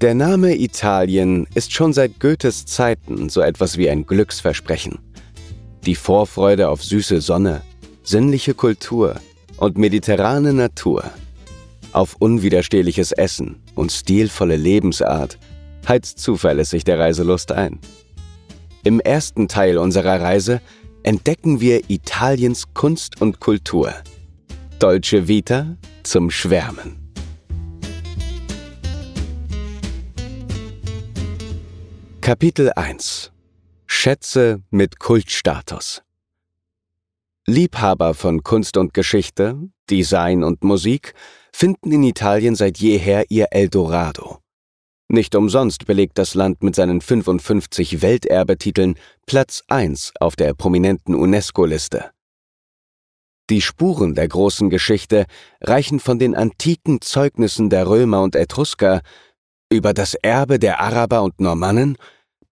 Der Name Italien ist schon seit Goethes Zeiten so etwas wie ein Glücksversprechen. Die Vorfreude auf süße Sonne, sinnliche Kultur und mediterrane Natur, auf unwiderstehliches Essen und stilvolle Lebensart heizt zuverlässig der Reiselust ein. Im ersten Teil unserer Reise entdecken wir Italiens Kunst und Kultur. Deutsche Vita zum Schwärmen. Kapitel 1 Schätze mit Kultstatus Liebhaber von Kunst und Geschichte, Design und Musik finden in Italien seit jeher ihr Eldorado. Nicht umsonst belegt das Land mit seinen 55 Welterbetiteln Platz 1 auf der prominenten UNESCO-Liste. Die Spuren der großen Geschichte reichen von den antiken Zeugnissen der Römer und Etrusker über das Erbe der Araber und Normannen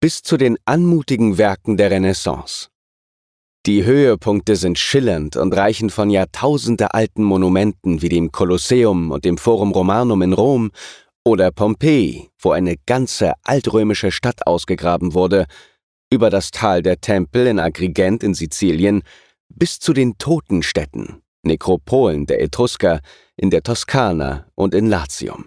bis zu den anmutigen Werken der Renaissance. Die Höhepunkte sind schillernd und reichen von jahrtausendealten Monumenten wie dem Kolosseum und dem Forum Romanum in Rom oder Pompeji, wo eine ganze altrömische Stadt ausgegraben wurde, über das Tal der Tempel in Agrigent in Sizilien bis zu den Totenstädten, Nekropolen der Etrusker in der Toskana und in Latium.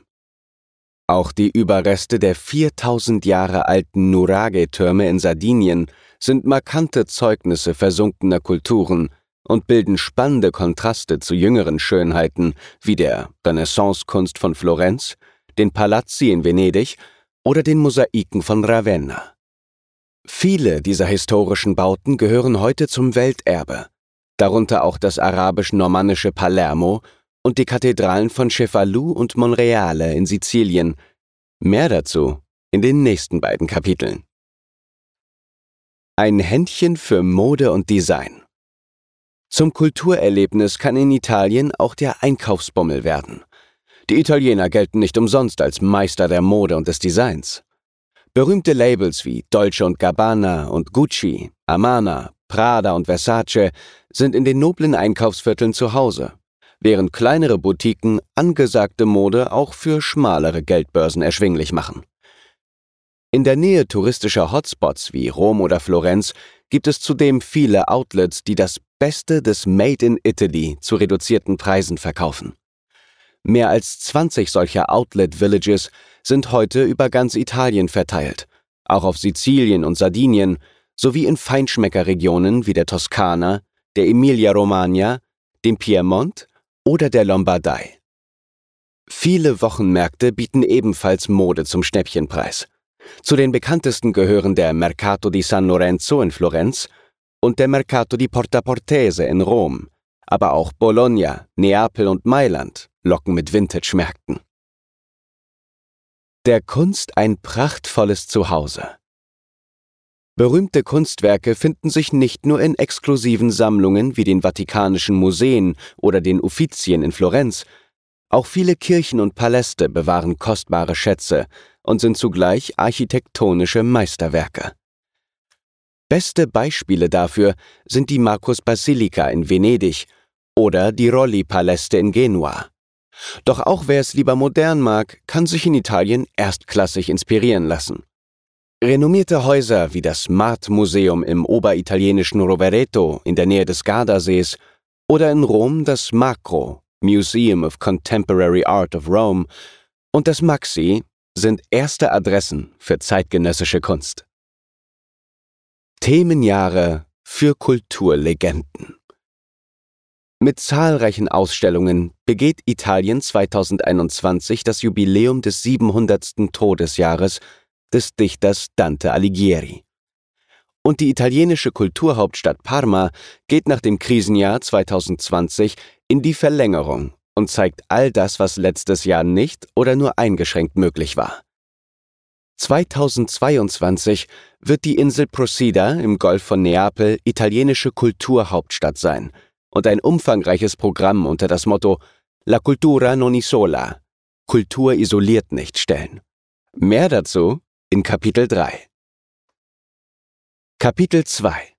Auch die Überreste der 4000 Jahre alten Nuraghe-Türme in Sardinien sind markante Zeugnisse versunkener Kulturen und bilden spannende Kontraste zu jüngeren Schönheiten wie der Renaissance-Kunst von Florenz, den Palazzi in Venedig oder den Mosaiken von Ravenna. Viele dieser historischen Bauten gehören heute zum Welterbe, darunter auch das arabisch-normannische Palermo und die Kathedralen von Cefalù und Monreale in Sizilien. Mehr dazu in den nächsten beiden Kapiteln. Ein Händchen für Mode und Design. Zum Kulturerlebnis kann in Italien auch der Einkaufsbummel werden. Die Italiener gelten nicht umsonst als Meister der Mode und des Designs. Berühmte Labels wie Dolce und Gabbana und Gucci, Amana, Prada und Versace sind in den noblen Einkaufsvierteln zu Hause während kleinere Boutiquen angesagte Mode auch für schmalere Geldbörsen erschwinglich machen. In der Nähe touristischer Hotspots wie Rom oder Florenz gibt es zudem viele Outlets, die das Beste des Made in Italy zu reduzierten Preisen verkaufen. Mehr als 20 solcher Outlet Villages sind heute über ganz Italien verteilt, auch auf Sizilien und Sardinien sowie in Feinschmeckerregionen wie der Toskana, der Emilia-Romagna, dem Piemont oder der Lombardei. Viele Wochenmärkte bieten ebenfalls Mode zum Schnäppchenpreis. Zu den bekanntesten gehören der Mercato di San Lorenzo in Florenz und der Mercato di Porta Portese in Rom, aber auch Bologna, Neapel und Mailand locken mit Vintage-Märkten. Der Kunst ein prachtvolles Zuhause. Berühmte Kunstwerke finden sich nicht nur in exklusiven Sammlungen wie den Vatikanischen Museen oder den Uffizien in Florenz, auch viele Kirchen und Paläste bewahren kostbare Schätze und sind zugleich architektonische Meisterwerke. Beste Beispiele dafür sind die Markus Basilika in Venedig oder die Rolli-Paläste in Genua. Doch auch wer es lieber modern mag, kann sich in Italien erstklassig inspirieren lassen. Renommierte Häuser wie das Mart-Museum im oberitalienischen Rovereto in der Nähe des Gardasees oder in Rom das Macro Museum of Contemporary Art of Rome und das Maxi sind erste Adressen für zeitgenössische Kunst. Themenjahre für Kulturlegenden Mit zahlreichen Ausstellungen begeht Italien 2021 das Jubiläum des 700. Todesjahres des Dichters Dante Alighieri. Und die italienische Kulturhauptstadt Parma geht nach dem Krisenjahr 2020 in die Verlängerung und zeigt all das, was letztes Jahr nicht oder nur eingeschränkt möglich war. 2022 wird die Insel Procida im Golf von Neapel italienische Kulturhauptstadt sein und ein umfangreiches Programm unter das Motto La cultura non isola Kultur isoliert nicht stellen. Mehr dazu in Kapitel 3. Kapitel 2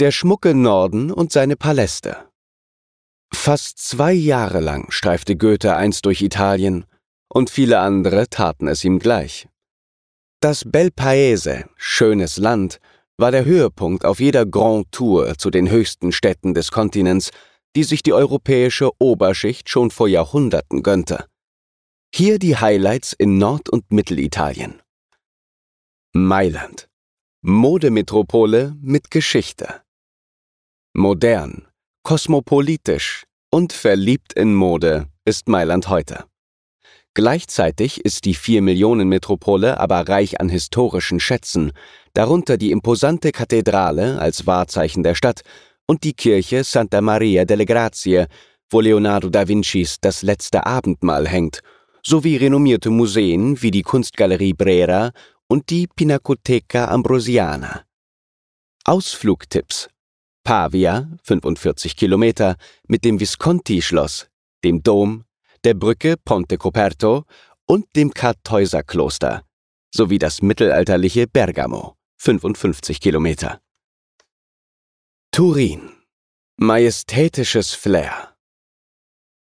Der schmucke Norden und seine Paläste Fast zwei Jahre lang streifte Goethe einst durch Italien und viele andere taten es ihm gleich. Das Bel Paese, schönes Land, war der Höhepunkt auf jeder Grand Tour zu den höchsten Städten des Kontinents, die sich die europäische Oberschicht schon vor Jahrhunderten gönnte. Hier die Highlights in Nord- und Mittelitalien. Mailand. Modemetropole mit Geschichte. Modern, kosmopolitisch und verliebt in Mode ist Mailand heute. Gleichzeitig ist die 4-Millionen-Metropole aber reich an historischen Schätzen, darunter die imposante Kathedrale als Wahrzeichen der Stadt und die Kirche Santa Maria delle Grazie, wo Leonardo da Vincis Das letzte Abendmahl hängt, sowie renommierte Museen wie die Kunstgalerie Brera und die Pinacoteca Ambrosiana. Ausflugtipps Pavia, 45 Kilometer, mit dem Visconti-Schloss, dem Dom, der Brücke Ponte Coperto und dem Kartäuserkloster, sowie das mittelalterliche Bergamo, 55 Kilometer. Turin. Majestätisches Flair.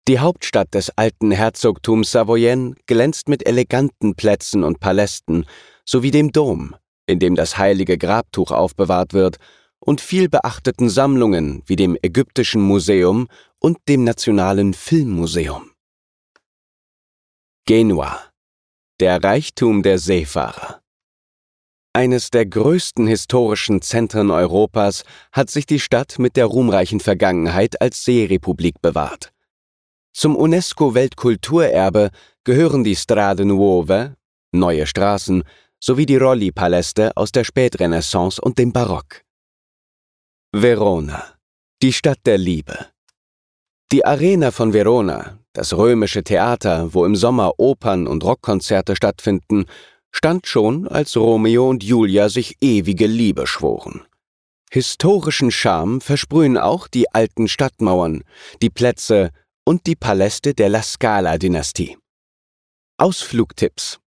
Die Hauptstadt des alten Herzogtums Savoyen glänzt mit eleganten Plätzen und Palästen sowie dem Dom, in dem das heilige Grabtuch aufbewahrt wird und viel beachteten Sammlungen wie dem Ägyptischen Museum und dem Nationalen Filmmuseum. Genua. Der Reichtum der Seefahrer. Eines der größten historischen Zentren Europas hat sich die Stadt mit der ruhmreichen Vergangenheit als Seerepublik bewahrt. Zum UNESCO-Weltkulturerbe gehören die Strade Nuove, neue Straßen, sowie die Rolli-Paläste aus der Spätrenaissance und dem Barock. Verona, die Stadt der Liebe. Die Arena von Verona, das römische Theater, wo im Sommer Opern und Rockkonzerte stattfinden, stand schon, als Romeo und Julia sich ewige Liebe schworen. Historischen Charme versprühen auch die alten Stadtmauern, die Plätze und die Paläste der La Scala-Dynastie. Ausflugtipps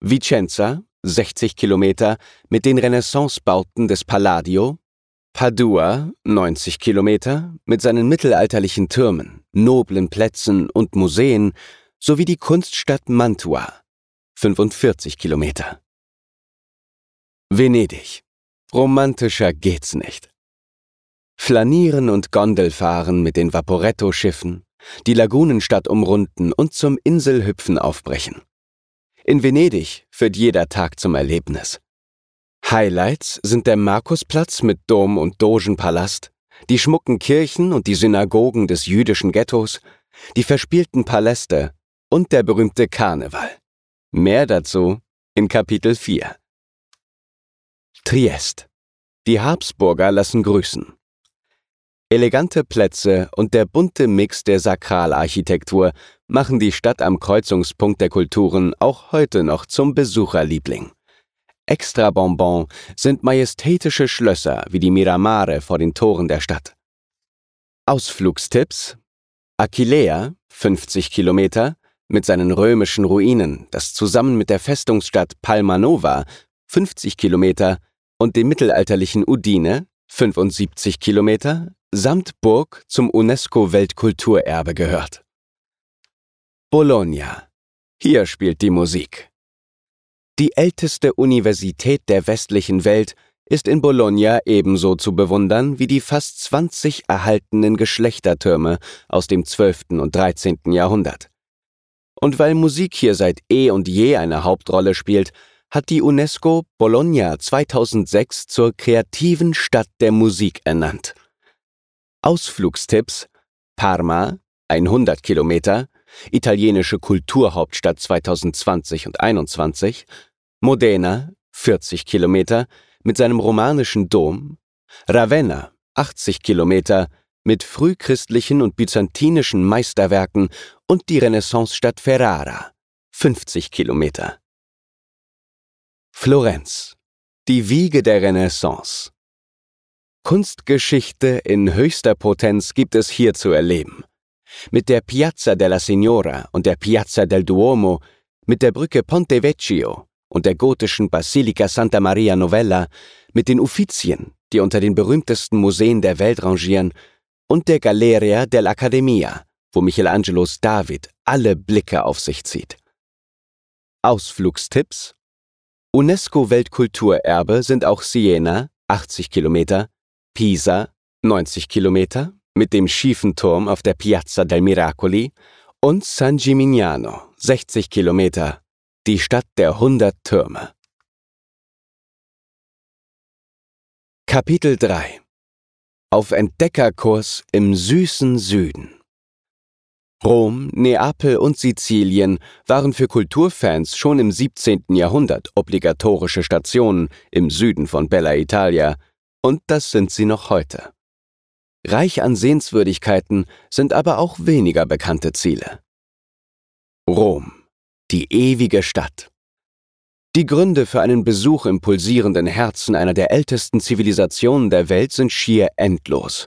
Vicenza, 60 Kilometer, mit den Renaissancebauten des Palladio, Padua, 90 Kilometer, mit seinen mittelalterlichen Türmen, noblen Plätzen und Museen, sowie die Kunststadt Mantua, 45 Kilometer. Venedig. Romantischer geht's nicht. Flanieren und Gondelfahren mit den Vaporetto-Schiffen, die Lagunenstadt umrunden und zum Inselhüpfen aufbrechen. In Venedig führt jeder Tag zum Erlebnis. Highlights sind der Markusplatz mit Dom und Dogenpalast, die schmucken Kirchen und die Synagogen des jüdischen Ghettos, die verspielten Paläste und der berühmte Karneval. Mehr dazu in Kapitel 4. Triest. Die Habsburger lassen grüßen. Elegante Plätze und der bunte Mix der Sakralarchitektur machen die Stadt am Kreuzungspunkt der Kulturen auch heute noch zum Besucherliebling. Extra Bonbon sind majestätische Schlösser wie die Miramare vor den Toren der Stadt. Ausflugstipps Aquilea, 50 Kilometer, mit seinen römischen Ruinen, das zusammen mit der Festungsstadt Palmanova, 50 Kilometer, und dem mittelalterlichen Udine, 75 Kilometer, samt Burg zum UNESCO-Weltkulturerbe gehört. Bologna. Hier spielt die Musik. Die älteste Universität der westlichen Welt ist in Bologna ebenso zu bewundern wie die fast 20 erhaltenen Geschlechtertürme aus dem 12. und 13. Jahrhundert. Und weil Musik hier seit eh und je eine Hauptrolle spielt, hat die UNESCO Bologna 2006 zur kreativen Stadt der Musik ernannt. Ausflugstipps Parma 100 Kilometer, italienische Kulturhauptstadt 2020 und 2021, Modena, 40 Kilometer, mit seinem romanischen Dom, Ravenna, 80 Kilometer, mit frühchristlichen und byzantinischen Meisterwerken und die Renaissancestadt Ferrara, 50 Kilometer. Florenz, die Wiege der Renaissance. Kunstgeschichte in höchster Potenz gibt es hier zu erleben. Mit der Piazza della Signora und der Piazza del Duomo, mit der Brücke Ponte Vecchio, und der gotischen Basilika Santa Maria Novella mit den Uffizien, die unter den berühmtesten Museen der Welt rangieren, und der Galleria dell'Accademia, wo Michelangelos David alle Blicke auf sich zieht. Ausflugstipps UNESCO-Weltkulturerbe sind auch Siena, 80 Kilometer, Pisa, 90 Kilometer, mit dem schiefen Turm auf der Piazza del Miracoli und San Gimignano, 60 Kilometer, die Stadt der 100 Türme. Kapitel 3 Auf Entdeckerkurs im süßen Süden Rom, Neapel und Sizilien waren für Kulturfans schon im 17. Jahrhundert obligatorische Stationen im Süden von Bella Italia, und das sind sie noch heute. Reich an Sehenswürdigkeiten sind aber auch weniger bekannte Ziele. Rom, die ewige Stadt. Die Gründe für einen Besuch im pulsierenden Herzen einer der ältesten Zivilisationen der Welt sind schier endlos.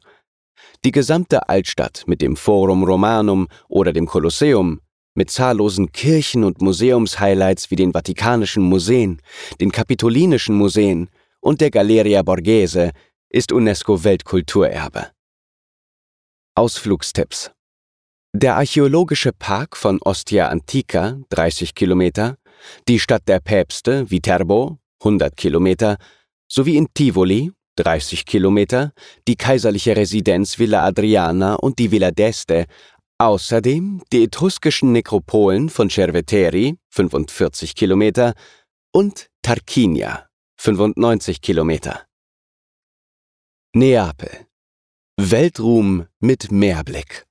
Die gesamte Altstadt mit dem Forum Romanum oder dem Kolosseum, mit zahllosen Kirchen und Museumshighlights wie den Vatikanischen Museen, den Kapitolinischen Museen und der Galleria Borghese, ist UNESCO Weltkulturerbe. Ausflugstipps Der archäologische Park von Ostia Antica, 30 Kilometer, die Stadt der Päpste, Viterbo, 100 Kilometer, sowie in Tivoli, 30 Kilometer, die kaiserliche Residenz Villa Adriana und die Villa d'Este, außerdem die etruskischen Nekropolen von Cerveteri, 45 Kilometer, und Tarquinia, 95 Kilometer. Neapel. Weltruhm mit Meerblick.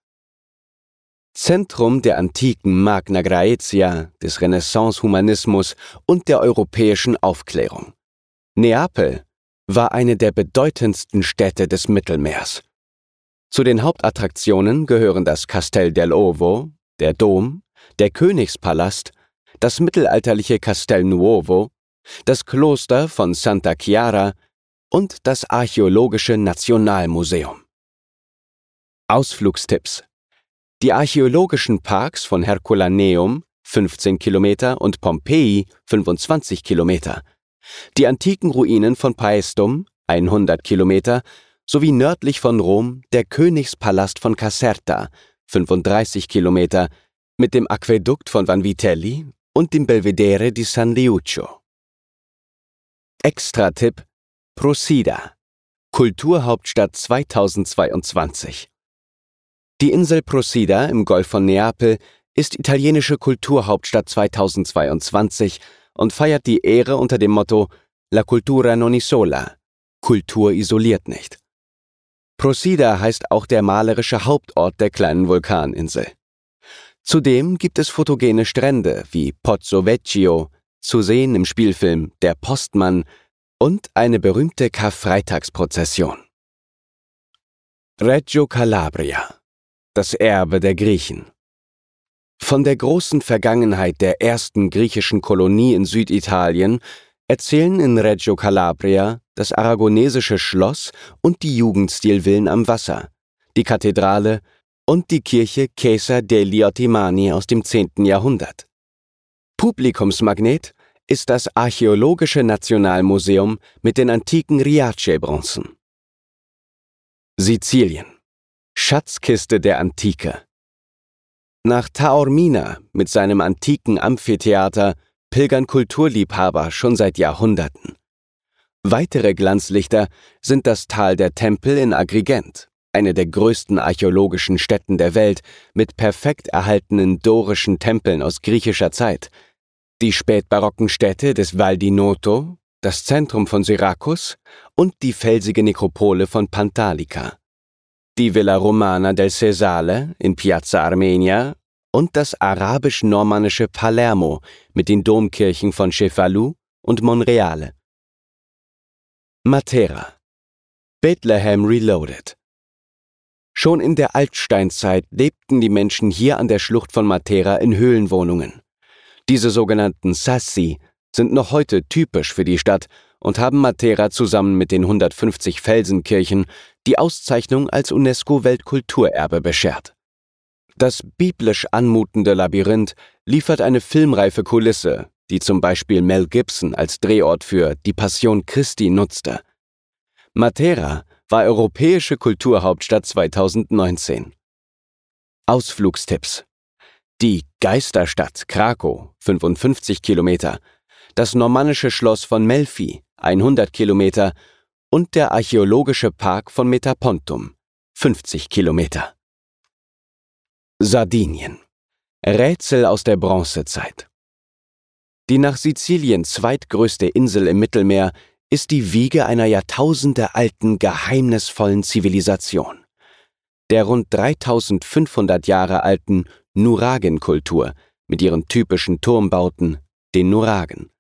Zentrum der antiken Magna Graecia, des Renaissance-Humanismus und der europäischen Aufklärung. Neapel war eine der bedeutendsten Städte des Mittelmeers. Zu den Hauptattraktionen gehören das Castel del Ovo, der Dom, der Königspalast, das mittelalterliche Castel Nuovo, das Kloster von Santa Chiara und das Archäologische Nationalmuseum. Ausflugstipps Die archäologischen Parks von Herculaneum 15 Kilometer und Pompeji 25 Kilometer die antiken Ruinen von Paestum, 100 Kilometer, sowie nördlich von Rom der Königspalast von Caserta, 35 Kilometer, mit dem Aquädukt von Vanvitelli und dem Belvedere di San Liuccio. Extra-Tipp: Procida, Kulturhauptstadt 2022. Die Insel Procida im Golf von Neapel ist italienische Kulturhauptstadt 2022 und feiert die Ehre unter dem Motto La cultura non isola, Kultur isoliert nicht. Procida heißt auch der malerische Hauptort der kleinen Vulkaninsel. Zudem gibt es fotogene Strände wie Pozzo Vecchio, zu sehen im Spielfilm Der Postmann und eine berühmte Karfreitagsprozession. Reggio Calabria, das Erbe der Griechen. Von der großen Vergangenheit der ersten griechischen Kolonie in Süditalien erzählen in Reggio Calabria das aragonesische Schloss und die Jugendstilvillen am Wasser, die Kathedrale und die Kirche Chiesa degli Ottimani aus dem 10. Jahrhundert. Publikumsmagnet ist das Archäologische Nationalmuseum mit den antiken Riace-Bronzen. Sizilien Schatzkiste der Antike nach Taormina mit seinem antiken Amphitheater pilgern Kulturliebhaber schon seit Jahrhunderten. Weitere Glanzlichter sind das Tal der Tempel in Agrigent, eine der größten archäologischen Stätten der Welt mit perfekt erhaltenen dorischen Tempeln aus griechischer Zeit, die spätbarocken Städte des Val di Noto, das Zentrum von Syrakus und die felsige Nekropole von Pantalica die Villa Romana del Sesale in Piazza Armenia und das arabisch-normannische Palermo mit den Domkirchen von Cefalù und Monreale. Matera Bethlehem Reloaded Schon in der Altsteinzeit lebten die Menschen hier an der Schlucht von Matera in Höhlenwohnungen. Diese sogenannten Sassi sind noch heute typisch für die Stadt und haben Matera zusammen mit den 150 Felsenkirchen die Auszeichnung als UNESCO-Weltkulturerbe beschert. Das biblisch anmutende Labyrinth liefert eine filmreife Kulisse, die zum Beispiel Mel Gibson als Drehort für Die Passion Christi nutzte. Matera war europäische Kulturhauptstadt 2019. Ausflugstipps die Geisterstadt Krakow 55 Kilometer, das normannische Schloss von Melfi 100 Kilometer und der archäologische Park von Metapontum 50 Kilometer. Sardinien. Rätsel aus der Bronzezeit. Die nach Sizilien zweitgrößte Insel im Mittelmeer ist die Wiege einer jahrtausendealten geheimnisvollen Zivilisation. Der rund 3500 Jahre alten Nuragen-Kultur mit ihren typischen Turmbauten, den Nuragen.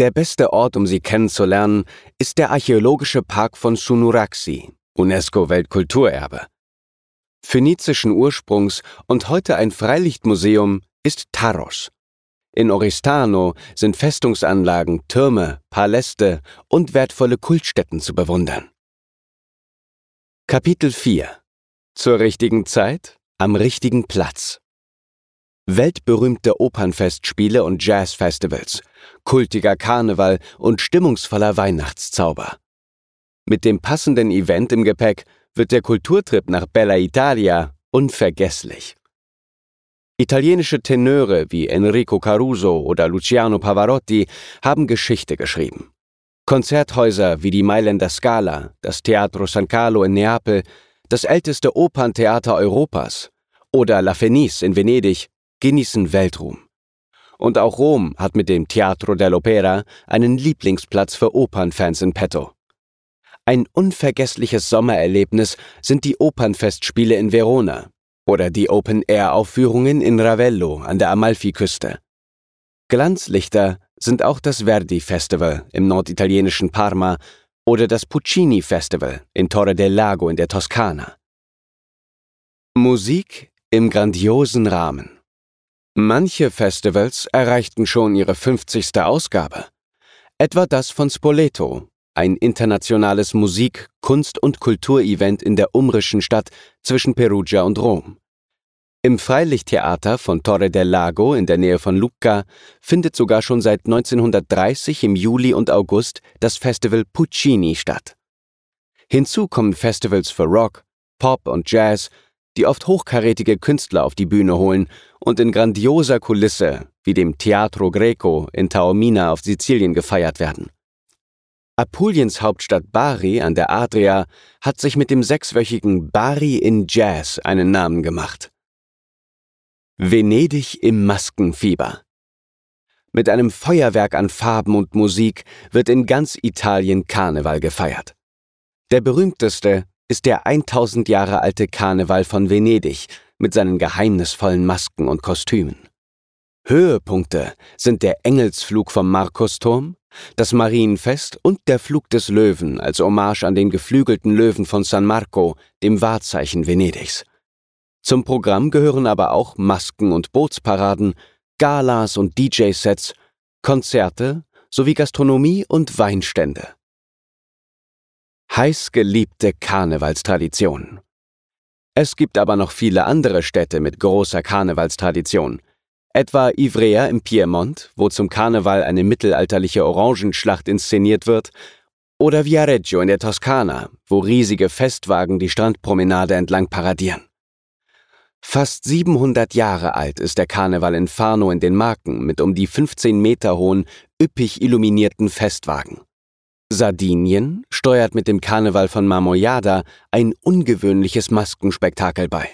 Der beste Ort, um sie kennenzulernen, ist der archäologische Park von Sunuraxi, UNESCO-Weltkulturerbe. Phönizischen Ursprungs und heute ein Freilichtmuseum ist Taros. In Oristano sind Festungsanlagen, Türme, Paläste und wertvolle Kultstätten zu bewundern. Kapitel 4 Zur richtigen Zeit, am richtigen Platz. Weltberühmte Opernfestspiele und Jazzfestivals, kultiger Karneval und stimmungsvoller Weihnachtszauber. Mit dem passenden Event im Gepäck wird der Kulturtrip nach Bella Italia unvergesslich. Italienische Tenöre wie Enrico Caruso oder Luciano Pavarotti haben Geschichte geschrieben. Konzerthäuser wie die Mailänder Scala, das Teatro San Carlo in Neapel, das älteste Operntheater Europas oder La Fenice in Venedig genießen Weltruhm. Und auch Rom hat mit dem Teatro dell'Opera einen Lieblingsplatz für Opernfans in petto. Ein unvergessliches Sommererlebnis sind die Opernfestspiele in Verona oder die Open-Air-Aufführungen in Ravello an der Amalfiküste. Glanzlichter sind auch das Verdi-Festival im norditalienischen Parma oder das Puccini-Festival in Torre del Lago in der Toskana. Musik im grandiosen Rahmen. Manche Festivals erreichten schon ihre 50. Ausgabe. Etwa das von Spoleto, ein internationales Musik-, Kunst- und Kulturevent in der umrischen Stadt zwischen Perugia und Rom. Im Freilichttheater von Torre del Lago in der Nähe von Lucca findet sogar schon seit 1930 im Juli und August das Festival Puccini statt. Hinzu kommen Festivals für Rock, Pop und Jazz, die oft hochkarätige Künstler auf die Bühne holen und in grandioser Kulisse wie dem Teatro Greco in Taormina auf Sizilien gefeiert werden. Apuliens Hauptstadt Bari an der Adria hat sich mit dem sechswöchigen Bari in Jazz einen Namen gemacht. Venedig im Maskenfieber. Mit einem Feuerwerk an Farben und Musik wird in ganz Italien Karneval gefeiert. Der berühmteste ist der 1000 Jahre alte Karneval von Venedig mit seinen geheimnisvollen Masken und Kostümen. Höhepunkte sind der Engelsflug vom Markusturm, das Marienfest und der Flug des Löwen als Hommage an den geflügelten Löwen von San Marco, dem Wahrzeichen Venedigs. Zum Programm gehören aber auch Masken- und Bootsparaden, Galas und DJ-Sets, Konzerte sowie Gastronomie und Weinstände heiß geliebte Karnevalstradition. Es gibt aber noch viele andere Städte mit großer Karnevalstradition. Etwa Ivrea im Piemont, wo zum Karneval eine mittelalterliche Orangenschlacht inszeniert wird, oder Viareggio in der Toskana, wo riesige Festwagen die Strandpromenade entlang paradieren. Fast 700 Jahre alt ist der Karneval in Farno in den Marken mit um die 15 Meter hohen, üppig illuminierten Festwagen. Sardinien steuert mit dem Karneval von Marmoyada ein ungewöhnliches Maskenspektakel bei.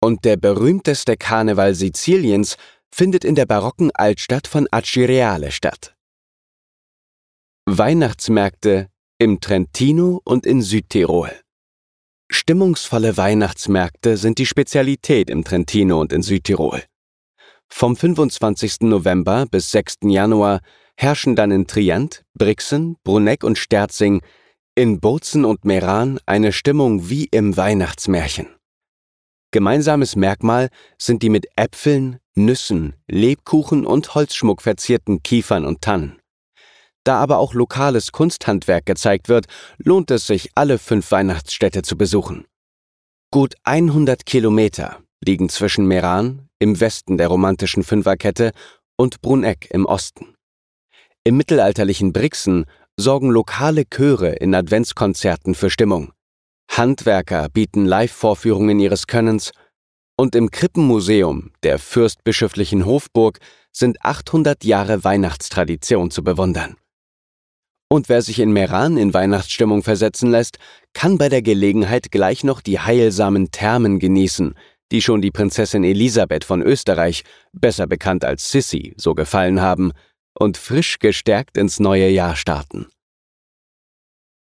Und der berühmteste Karneval Siziliens findet in der barocken Altstadt von Acireale statt. Weihnachtsmärkte im Trentino und in Südtirol. Stimmungsvolle Weihnachtsmärkte sind die Spezialität im Trentino und in Südtirol. Vom 25. November bis 6. Januar herrschen dann in Trient, Brixen, Bruneck und Sterzing, in Bozen und Meran eine Stimmung wie im Weihnachtsmärchen. Gemeinsames Merkmal sind die mit Äpfeln, Nüssen, Lebkuchen und Holzschmuck verzierten Kiefern und Tannen. Da aber auch lokales Kunsthandwerk gezeigt wird, lohnt es sich, alle fünf Weihnachtsstädte zu besuchen. Gut 100 Kilometer liegen zwischen Meran im Westen der romantischen Fünferkette und Bruneck im Osten. Im mittelalterlichen Brixen sorgen lokale Chöre in Adventskonzerten für Stimmung. Handwerker bieten Live-Vorführungen ihres Könnens Und im Krippenmuseum der fürstbischöflichen Hofburg sind 800 Jahre Weihnachtstradition zu bewundern. Und wer sich in Meran in Weihnachtsstimmung versetzen lässt, kann bei der Gelegenheit gleich noch die heilsamen Thermen genießen, die schon die Prinzessin Elisabeth von Österreich, besser bekannt als Sissi, so gefallen haben, und frisch gestärkt ins neue Jahr starten.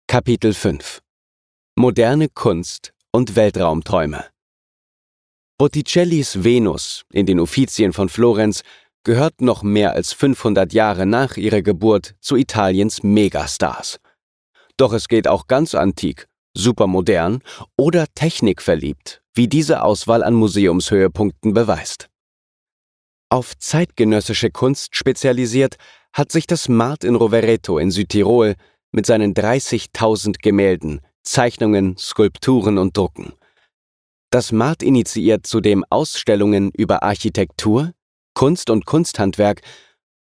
Kapitel 5 Moderne Kunst und Weltraumträume Botticellis Venus in den Uffizien von Florenz gehört noch mehr als 500 Jahre nach ihrer Geburt zu Italiens Megastars. Doch es geht auch ganz antik, supermodern oder technikverliebt, wie diese Auswahl an Museumshöhepunkten beweist. Auf zeitgenössische Kunst spezialisiert hat sich das Mart in Rovereto in Südtirol mit seinen 30.000 Gemälden, Zeichnungen, Skulpturen und Drucken. Das Mart initiiert zudem Ausstellungen über Architektur, Kunst und Kunsthandwerk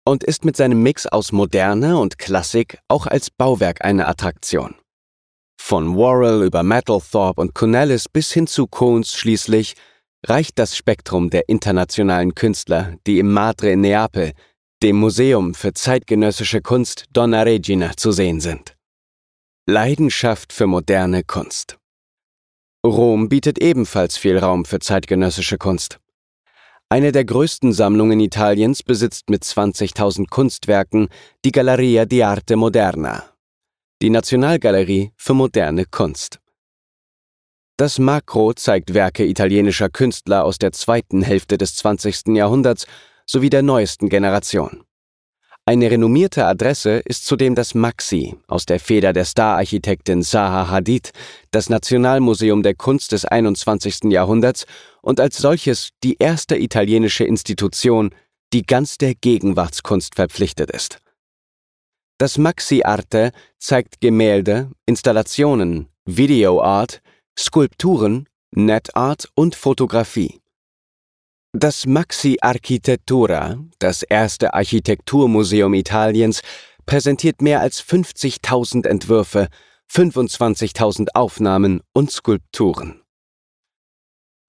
und ist mit seinem Mix aus Moderne und Klassik auch als Bauwerk eine Attraktion. Von Worrell über Mapplethorpe und Cornelis bis hin zu Cones schließlich reicht das Spektrum der internationalen Künstler, die im Madre in Neapel, dem Museum für zeitgenössische Kunst Donna Regina, zu sehen sind. Leidenschaft für moderne Kunst. Rom bietet ebenfalls viel Raum für zeitgenössische Kunst. Eine der größten Sammlungen Italiens besitzt mit 20.000 Kunstwerken die Galleria di Arte Moderna, die Nationalgalerie für moderne Kunst. Das Makro zeigt Werke italienischer Künstler aus der zweiten Hälfte des 20. Jahrhunderts sowie der neuesten Generation. Eine renommierte Adresse ist zudem das Maxi aus der Feder der Stararchitektin Zaha Hadid, das Nationalmuseum der Kunst des 21. Jahrhunderts und als solches die erste italienische Institution, die ganz der Gegenwartskunst verpflichtet ist. Das Maxi Arte zeigt Gemälde, Installationen, Videoart, Skulpturen, Netart und Fotografie. Das Maxi Architettura, das erste Architekturmuseum Italiens, präsentiert mehr als 50.000 Entwürfe, 25.000 Aufnahmen und Skulpturen.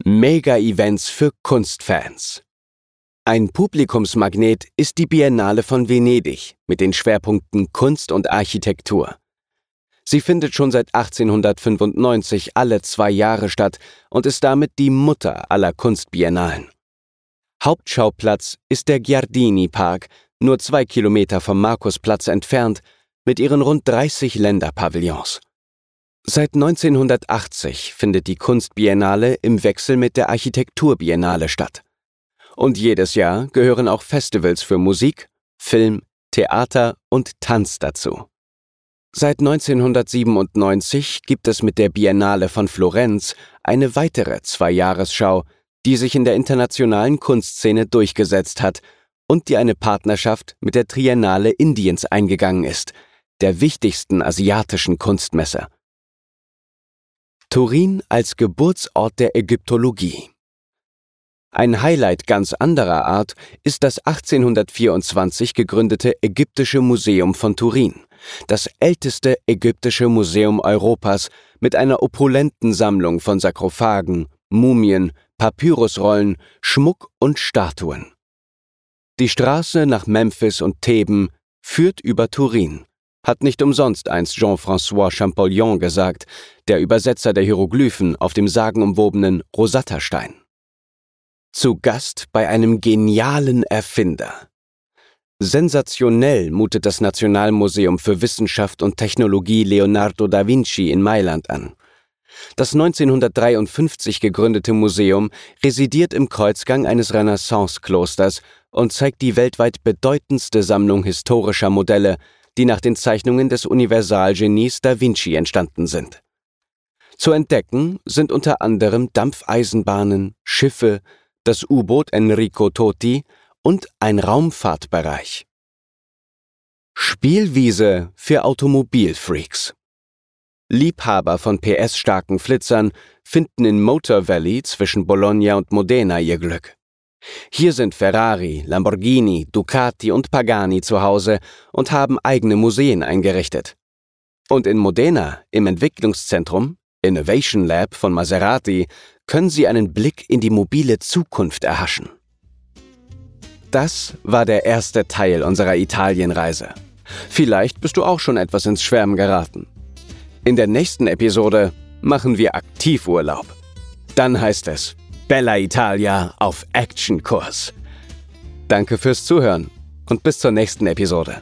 Mega-Events für Kunstfans. Ein Publikumsmagnet ist die Biennale von Venedig mit den Schwerpunkten Kunst und Architektur. Sie findet schon seit 1895 alle zwei Jahre statt und ist damit die Mutter aller Kunstbiennalen. Hauptschauplatz ist der Giardini Park, nur zwei Kilometer vom Markusplatz entfernt, mit ihren rund 30 Länderpavillons. Seit 1980 findet die Kunstbiennale im Wechsel mit der Architekturbiennale statt. Und jedes Jahr gehören auch Festivals für Musik, Film, Theater und Tanz dazu. Seit 1997 gibt es mit der Biennale von Florenz eine weitere Zweijahresschau, die sich in der internationalen Kunstszene durchgesetzt hat und die eine Partnerschaft mit der Triennale Indiens eingegangen ist, der wichtigsten asiatischen Kunstmesse. Turin als Geburtsort der Ägyptologie. Ein Highlight ganz anderer Art ist das 1824 gegründete Ägyptische Museum von Turin, das älteste ägyptische Museum Europas mit einer opulenten Sammlung von Sarkophagen, Mumien, Papyrusrollen, Schmuck und Statuen. Die Straße nach Memphis und Theben führt über Turin, hat nicht umsonst einst Jean-François Champollion gesagt, der Übersetzer der Hieroglyphen auf dem sagenumwobenen Rosetta-Stein. Zu Gast bei einem genialen Erfinder. Sensationell mutet das Nationalmuseum für Wissenschaft und Technologie Leonardo da Vinci in Mailand an. Das 1953 gegründete Museum residiert im Kreuzgang eines Renaissance-Klosters und zeigt die weltweit bedeutendste Sammlung historischer Modelle, die nach den Zeichnungen des Universalgenies Da Vinci entstanden sind. Zu entdecken sind unter anderem Dampfeisenbahnen, Schiffe, das U-Boot Enrico Totti und ein Raumfahrtbereich. Spielwiese für Automobilfreaks. Liebhaber von PS-starken Flitzern finden in Motor Valley zwischen Bologna und Modena ihr Glück. Hier sind Ferrari, Lamborghini, Ducati und Pagani zu Hause und haben eigene Museen eingerichtet. Und in Modena, im Entwicklungszentrum, Innovation Lab von Maserati, können Sie einen Blick in die mobile Zukunft erhaschen. Das war der erste Teil unserer Italienreise. Vielleicht bist du auch schon etwas ins Schwärmen geraten. In der nächsten Episode machen wir Aktivurlaub. Dann heißt es Bella Italia auf Actionkurs. Danke fürs Zuhören und bis zur nächsten Episode.